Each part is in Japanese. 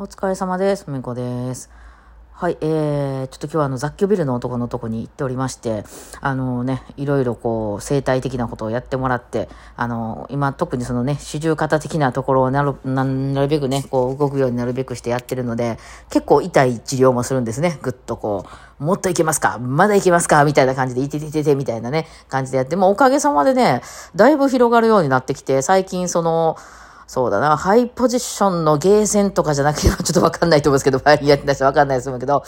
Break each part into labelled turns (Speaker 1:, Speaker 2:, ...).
Speaker 1: お疲れ様です。みこです。はい、えー、ちょっと今日はあの雑居ビルの男のとこに行っておりまして、あのね、いろいろこう、生態的なことをやってもらって、あの、今特にそのね、四十肩的なところをなる、なるべくね、こう、動くようになるべくしてやってるので、結構痛い治療もするんですね。ぐっとこう、もっといけますか？まだいけますか？みたいな感じで、いててててみたいなね、感じでやって、もうおかげさまでね、だいぶ広がるようになってきて、最近その、そうだな、ハイポジションのゲーセンとかじゃなくて、ちょっとわかんないと思うんですけど、バイオリンやってない人わかんないですけど、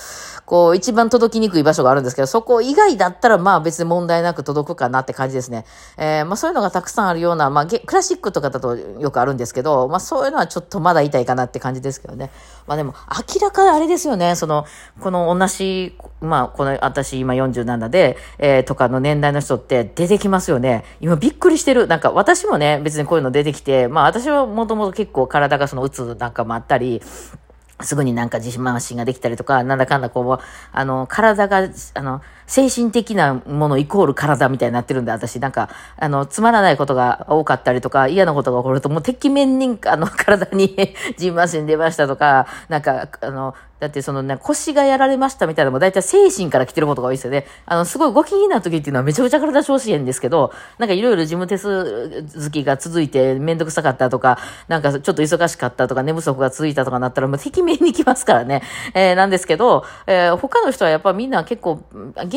Speaker 1: こう、一番届きにくい場所があるんですけど、そこ以外だったら、まあ別に問題なく届くかなって感じですね。えー、まあそういうのがたくさんあるような、まあゲクラシックとかだとよくあるんですけど、まあそういうのはちょっとまだ痛いかなって感じですけどね。まあでも、明らかあれですよね、その、この同じ、まあこの、私今47で、えー、とかの年代の人って出てきますよね。今びっくりしてる。なんか私もね、別にこういうの出てきて、まあ私はもともと結構体がそのうつなんかもあったり、すぐになんか自信満身ができたりとか、なんだかんだこう、あの、体が、あの、精神的なものイコール体みたいになってるんで、私、なんか、あの、つまらないことが多かったりとか、嫌なことが起こると、もう、てきめんに、あの、体に ジンマシン出ましたとか、なんか、あの、だってそのね、腰がやられましたみたいなのも大体精神から来てることが多いですよね。あの、すごいご機嫌な時っていうのはめちゃくちゃ体調子いいんですけど、なんかいろいろ事務手続きが続いてめんどくさかったとか、なんかちょっと忙しかったとか、寝不足が続いたとかなったらもうてきめんに来ますからね。えー、なんですけど、えー、他の人はやっぱみんな結構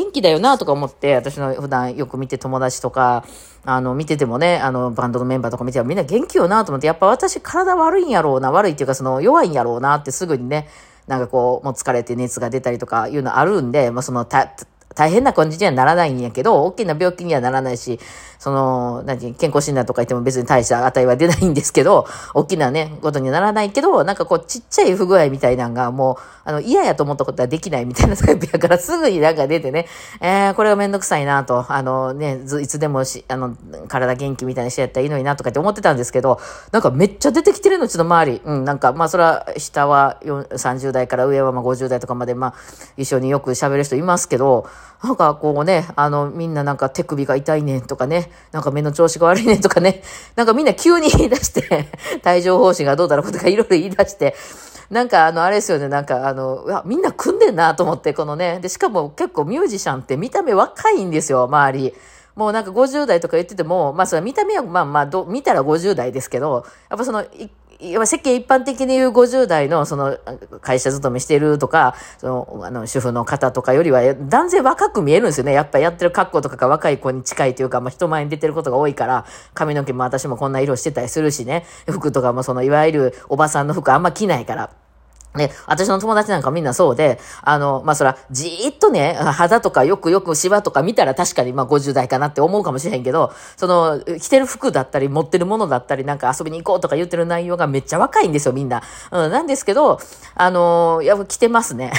Speaker 1: 元気だよなとか思って、私の普段よく見て友達とか、あの、見ててもね、あの、バンドのメンバーとか見てもみんな元気よなと思って、やっぱ私体悪いんやろうな、悪いっていうかその弱いんやろうなってすぐにね、なんかこう、もう疲れて熱が出たりとかいうのあるんで、まあその、た、大変な感じにはならないんやけど、大きな病気にはならないし、その、何、健康診断とか言っても別に大した値は出ないんですけど、大きなね、ことにはならないけど、なんかこう、ちっちゃい不具合みたいなのが、もう、あの、嫌やと思ったことはできないみたいなタイプやから、すぐになんか出てね、えー、これがめんどくさいなと、あのね、いつでもし、あの、体元気みたいにしてやったらいいのになとかって思ってたんですけど、なんかめっちゃ出てきてるの、ちょっと周り。うん、なんか、まあ、それは、下は30代から上はまあ50代とかまで、まあ、一緒によく喋る人いますけど、なんかこうね、あの、みんななんか手首が痛いねんとかね、なんか目の調子が悪いねんとかね、なんかみんな急に言い出して、帯状疱疹がどうだろうとかいろいろ言い出して、なんかあの、あれですよね、なんかあの、みんな組んでんなと思って、このね、で、しかも結構ミュージシャンって見た目若いんですよ、周り。もうなんか50代とか言ってても、まあそれ見た目はまあまあど、見たら50代ですけど、やっぱその、世間一般的に言う50代のその会社勤めしてるとか、そのあの主婦の方とかよりは断然若く見えるんですよね。やっぱやってる格好とかが若い子に近いというか、まあ人前に出てることが多いから、髪の毛も私もこんな色してたりするしね、服とかもそのいわゆるおばさんの服あんま着ないから。ね、私の友達なんかみんなそうで、あの、まあ、そら、じーっとね、肌とかよくよくシワとか見たら確かにま50代かなって思うかもしれへんけど、その、着てる服だったり、持ってるものだったり、なんか遊びに行こうとか言ってる内容がめっちゃ若いんですよ、みんな。うん、なんですけど、あのやっぱ着てますね。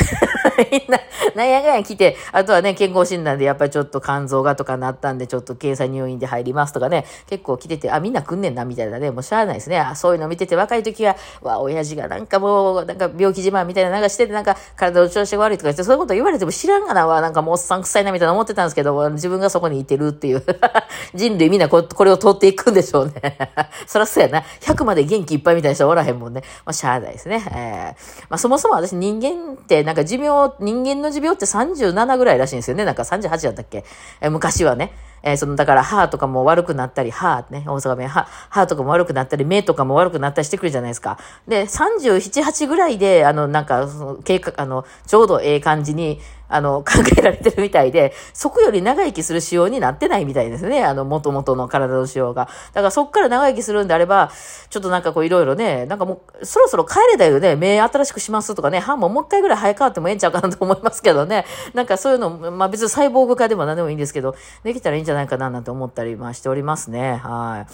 Speaker 1: みんな、なんやかんや着て、あとはね、健康診断でやっぱりちょっと肝臓がとかなったんで、ちょっと検査入院で入りますとかね、結構着てて、あ、みんな来んねんな、みたいなね、もうしゃあないですね。あ、そういうの見てて、若い時は、わ、親父がなんかもう、なんか病病気自慢みたいななんかしてて、なんか体の調子が悪いとか言って、そういうこと言われても知らんがなわ、なんかもうおっさん臭いなみたいな思ってたんですけど、自分がそこにいてるっていう。人類みんなこれを通っていくんでしょうね。そらそうやな。100まで元気いっぱいみたいな人おらへんもんね。まあ、しゃあないですね。えー、まあ、そもそも私人間って、なんか寿命、人間の寿命って37ぐらいらしいんですよね。なんか38だったっけ、昔はね。えー、その、だから歯とかも悪くなったり、歯ね、大阪弁、歯、歯とかも悪くなったり、目とかも悪くなったりしてくるじゃないですか。で、37、8ぐらいで、あの、なんか、その、経過、あの、ちょうどええ感じに、あの、考えられてるみたいで、そこより長生きする仕様になってないみたいですね。あの、元々の体の仕様が。だからそっから長生きするんであれば、ちょっとなんかこういろいろね、なんかもう、そろそろ帰れだよね。目新しくしますとかね、歯ももう一回ぐらい生え変わってもええんちゃうかなと思いますけどね。なんかそういうの、まあ別にサイボーグ化でも何でもいいんですけど、できたらいいんじゃないかななんて思ったり、まあしておりますね。は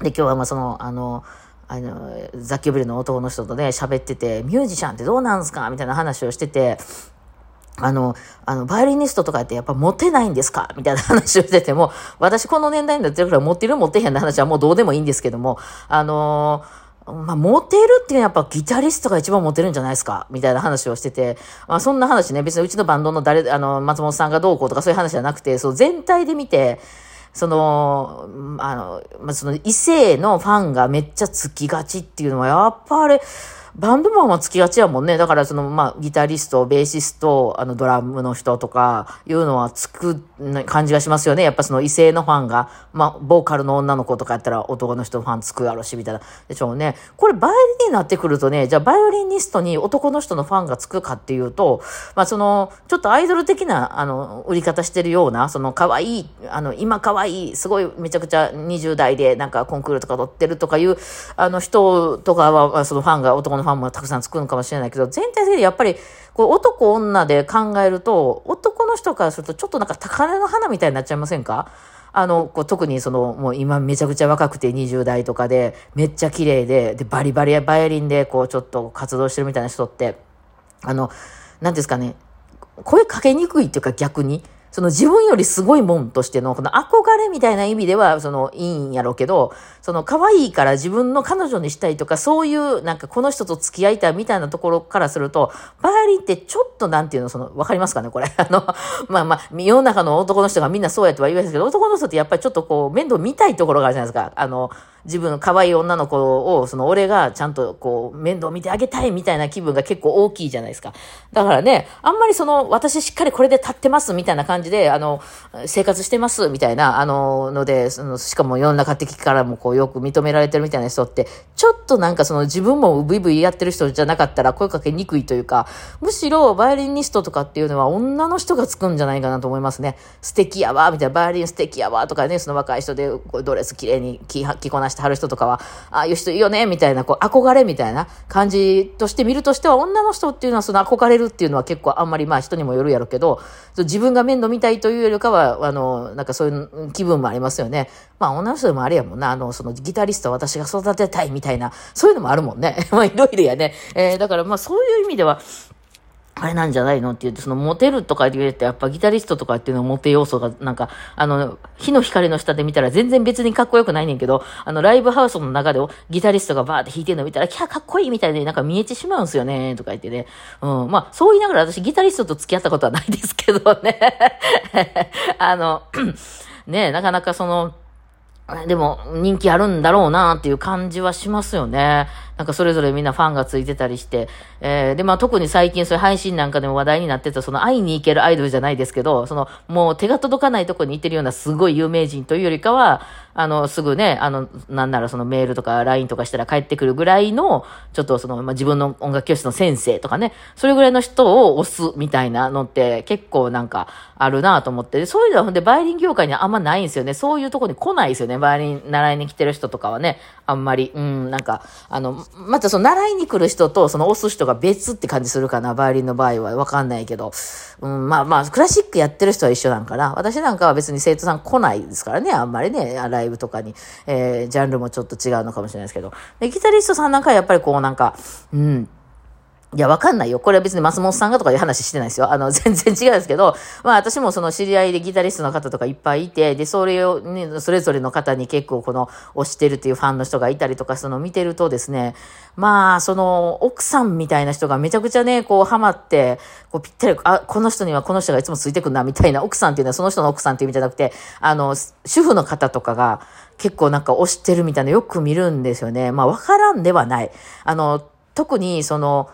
Speaker 1: い。で、今日はまあその、あの、あの、雑居ビルの男の人とね、喋ってて、ミュージシャンってどうなんすかみたいな話をしてて、あの、あの、バイオリニストとかってやっぱモテないんですか？みたいな話をしてても、私この年代になってるから持ってる持ってへんの話はもうどうでもいいんですけども、あのまあ、モテるっていうのはやっぱギタリストが一番モテるんじゃないですか？みたいな話をしてて、まあ、そんな話ね、別にうちのバンドの誰、あの、松本さんがどうこうとかそういう話じゃなくて、そう全体で見て、その、あの、まあ、その異性のファンがめっちゃつきがちっていうのは、やっぱあれ、バンドマンはつきがちやもんね。だからその、まあ、ギタリスト、ベーシスト、あの、ドラムの人とか、いうのはつく感じがしますよね。やっぱその異性のファンが、まあ、ボーカルの女の子とかやったら男の人ファンつくやろし、みたいな。でしょうね。これ、バイオリンになってくるとね、じゃあ、バイオリニストに男の人のファンがつくかっていうと、まあ、その、ちょっとアイドル的な、あの、売り方してるような、その、可愛い、あの、今可愛い、すごいめちゃくちゃ20代でなんかコンクールとか取ってるとかいう、あの人とかは、そのファンが、男のファンもたくさんつくのかもしれないけど、全体的にやっぱり、こう男女で考えると、男の人からするとちょっとなんか高嶺の花みたいになっちゃいませんか？あの、こう特にその、もう今めちゃくちゃ若くて20代とかで、めっちゃ綺麗で、で、バリバリバイオリンで、こうちょっと活動してるみたいな人って、あの、なんですかね、声かけにくいっていうか逆に、その自分よりすごいもんとしての、この憧れみたいな意味では、その、いいんやろうけど、その、可愛いから自分の彼女にしたいとか、そういう、なんかこの人と付き合いたいみたいなところからすると、バイオリンってちょっとなんていうの、その、わかりますかねこれ。あの、まあまあ、世の中の男の人がみんなそうやとは言うんですけど、男の人ってやっぱりちょっとこう、面倒見たいところがあるじゃないですか。あの、自分の可愛い女の子を、その俺がちゃんとこう、面倒見てあげたいみたいな気分が結構大きいじゃないですか。だからね、あんまりその、私しっかりこれで立ってますみたいな感じで、あの、生活してますみたいな、あの、ので、その、しかも世の中的からもこう、よく認められてるみたいな人って、ちょっとなんかその自分もブイブイやってる人じゃなかったら声かけにくいというか、むしろバイオリニストとかっていうのは女の人がつくんじゃないかなと思いますね。素敵やわ、みたいな、バイオリン素敵やわ、とかね、その若い人でドレス綺麗に着こなしてはる人とかは、ああいう人いいよね、みたいな、こう、憧れみたいな感じとして見るとしては、女の人っていうのは、その憧れるっていうのは結構あんまりまあ人にもよるやろうけど、自分が面倒見たいというよりかは、あの、なんかそういう気分もありますよね。まあ女の人でもあれやもんな、あの、そのギタリストは私が育てたいみたいな、そういうのもあるもんね。まあいろいろやね。えー、だからまあそういう意味では、あれなんじゃないのって言って、そのモテるとか言って、やっぱギタリストとかっていうのはモテ要素が、なんか、あの、火の光の下で見たら全然別にかっこよくないねんけど、あの、ライブハウスの中でギタリストがバーって弾いてるの見たら、キャーかっこいいみたいで、なんか見えてしまうんすよね、とか言ってね。うん。まあ、そう言いながら私ギタリストと付き合ったことはないですけどね。あの、ねなかなかその、でも人気あるんだろうなっていう感じはしますよね。なんかそれぞれみんなファンがついてたりして。えー、で、まあ特に最近そういう配信なんかでも話題になってた、その会いに行けるアイドルじゃないですけど、そのもう手が届かないとこに行ってるようなすごい有名人というよりかは、あの、すぐね、あの、なんならそのメールとか LINE とかしたら帰ってくるぐらいの、ちょっとその、まあ、自分の音楽教室の先生とかね、それぐらいの人を押すみたいなのって結構なんかあるなと思って、そういうのはほんでバイオリン業界にはあんまないんですよね。そういうとこに来ないですよね。バイオリン習いに来てる人とかはね、あんまり、うん、なんか、あの、またその習いに来る人とその押す人が別って感じするかな、バイオリンの場合は。わかんないけど、うん、まあまあ、クラシックやってる人は一緒なんかな。私なんかは別に生徒さん来ないですからね、あんまりね、ライブとかに、えー、ジャンルもちょっと違うのかもしれないですけど。で、ギタリストさんなんかはやっぱりこうなんか、うん、いや、わかんないよ。これは別に松本さんがとかいう話してないですよ。あの、全然違うんですけど、まあ私もその知り合いでギタリストの方とかいっぱいいて、で、それをね、それぞれの方に結構この推してるっていうファンの人がいたりとか、その見てるとですね、まあ、その奥さんみたいな人がめちゃくちゃね、こうハマって、こうぴったり、あ、この人にはこの人がいつもついてくんな、みたいな奥さんっていうのはその人の奥さんっていう意味じゃなくて、あの、主婦の方とかが結構なんか推してるみたいなよく見るんですよね。まあわからんではない。あの、特にその、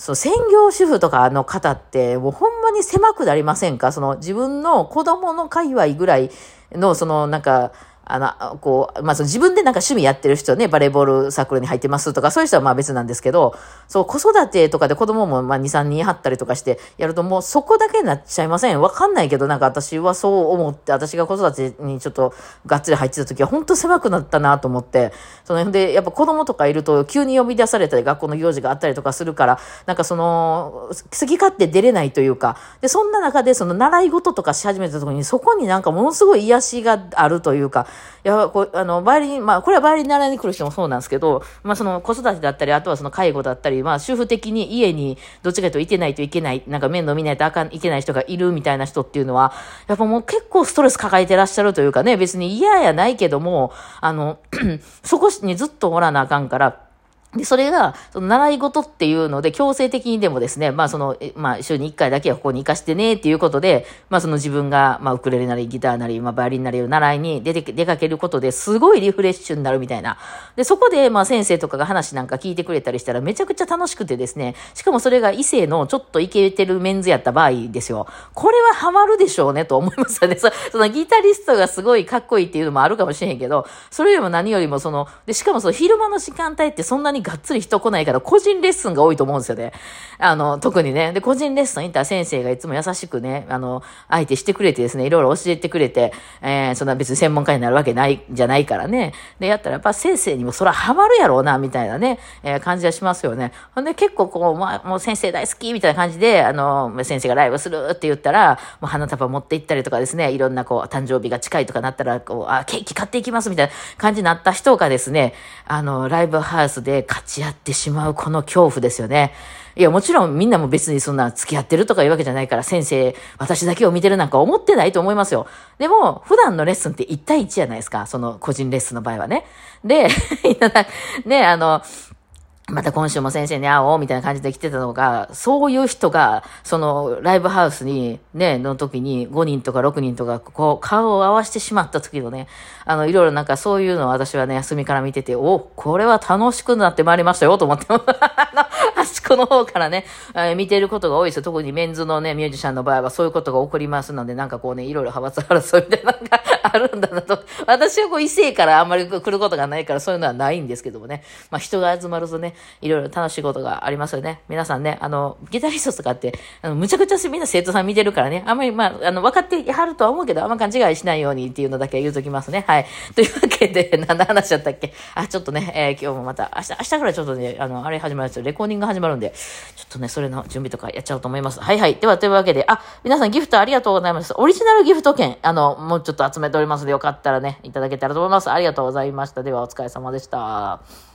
Speaker 1: そう、専業主婦とかの方って、もうほんまに狭くなりませんか？その自分の子供の界隈ぐらいの、そのなんか、あの、こう、まあ、その自分でなんか趣味やってる人ね、バレーボールサークルに入ってますとか、そういう人はまあ別なんですけど、そう、子育てとかで子供もまあ2、3人貼ったりとかしてやるともうそこだけになっちゃいません。わかんないけど、なんか私はそう思って、私が子育てにちょっとがっつり入ってた時は本当狭くなったなと思って、その辺、で、やっぱ子供とかいると急に呼び出されたり学校の行事があったりとかするから、なんかその、好き勝手出れないというか、で、そんな中でその習い事とかし始めた時にそこになんかものすごい癒しがあるというか、いや、こう、あの、バイオリン、まあ、これはバイオリン習いに来る人もそうなんですけど、まあ、その子育てだったり、あとはその介護だったり、まあ、主婦的に家にどっちかといてないといけない、なんか面倒見ないとあかん、いけない人がいるみたいな人っていうのは、やっぱもう結構ストレス抱えてらっしゃるというかね、別に嫌やないけども、あの、そこにずっとおらなあかんから、で、それが、その習い事っていうので、強制的にでもですね、まあその、まあ週に1回だけはここに行かしてねっていうことで、まあその自分が、まあウクレレなりギターなり、まあバイオリンなりを習いに出て、出かけることですごいリフレッシュになるみたいな。で、そこで、まあ先生とかが話なんか聞いてくれたりしたらめちゃくちゃ楽しくてですね、しかもそれが異性のちょっとイケてるメンズやった場合ですよ。これはハマるでしょうねと思いますよね。そそのギタリストがすごいかっこいいっていうのもあるかもしれへんけど、それよりも何よりもその、で、しかもその昼間の時間帯ってそんなにがっつり人来ないから個人レッスンが多いと思うんですよね。あの、特にね。で、個人レッスン行ったら先生がいつも優しくね、あの、相手してくれてですね、いろいろ教えてくれて、えー、そんな別に専門家になるわけない、じゃないからね。で、やったらやっぱ先生にもそらハマるやろうな、みたいなね、えー、感じはしますよね。ほんで結構こう、まあ、もう先生大好き、みたいな感じで、あの、先生がライブするって言ったら、もう花束持って行ったりとかですね、いろんなこう、誕生日が近いとかなったら、こう、あ、ケーキ買っていきます、みたいな感じになった人がですね、あの、ライブハウスで勝ち合ってしまうこの恐怖ですよね。いや、もちろんみんなも別にそんな付き合ってるとかいうわけじゃないから、先生、私だけを見てるなんか思ってないと思いますよ。でも、普段のレッスンって1対1じゃないですか。その個人レッスンの場合はね。で、ね、あの、また今週も先生に会おうみたいな感じで来てたのが、そういう人が、そのライブハウスにね、の時に5人とか6人とか、こう顔を合わせてしまった時のね、あの、いろいろなんかそういうのを私はね、休みから見てて、お、これは楽しくなってまいりましたよと思って、あの、端っこの方からね、えー、見てることが多いですよ。特にメンズのね、ミュージシャンの場合はそういうことが起こりますので、なんかこうね、いろいろ派閥争いみたいなのが あるんだなと。私はこう異性からあんまり来ることがないからそういうのはないんですけどもね。まあ人が集まるとね、いろいろ楽しいことがありますよね。皆さんね、あの、ギタリストとかって、あの、むちゃくちゃみんな生徒さん見てるからね、あんまり、まあ、あの、分かってはるとは思うけど、あんま勘違いしないようにっていうのだけ言うときますね。はい。というわけで、何の話だったっけ？あ、ちょっとね、えー、今日もまた、明日、明日からちょっとね、あの、あれ始まるんですよ。レコーディング始まるんで、ちょっとね、それの準備とかやっちゃおうと思います。はいはい。では、というわけで、あ、皆さんギフトありがとうございます。オリジナルギフト券、あの、もうちょっと集めておりますので、よかったらね、いただけたらと思います。ありがとうございました。では、お疲れ様でした。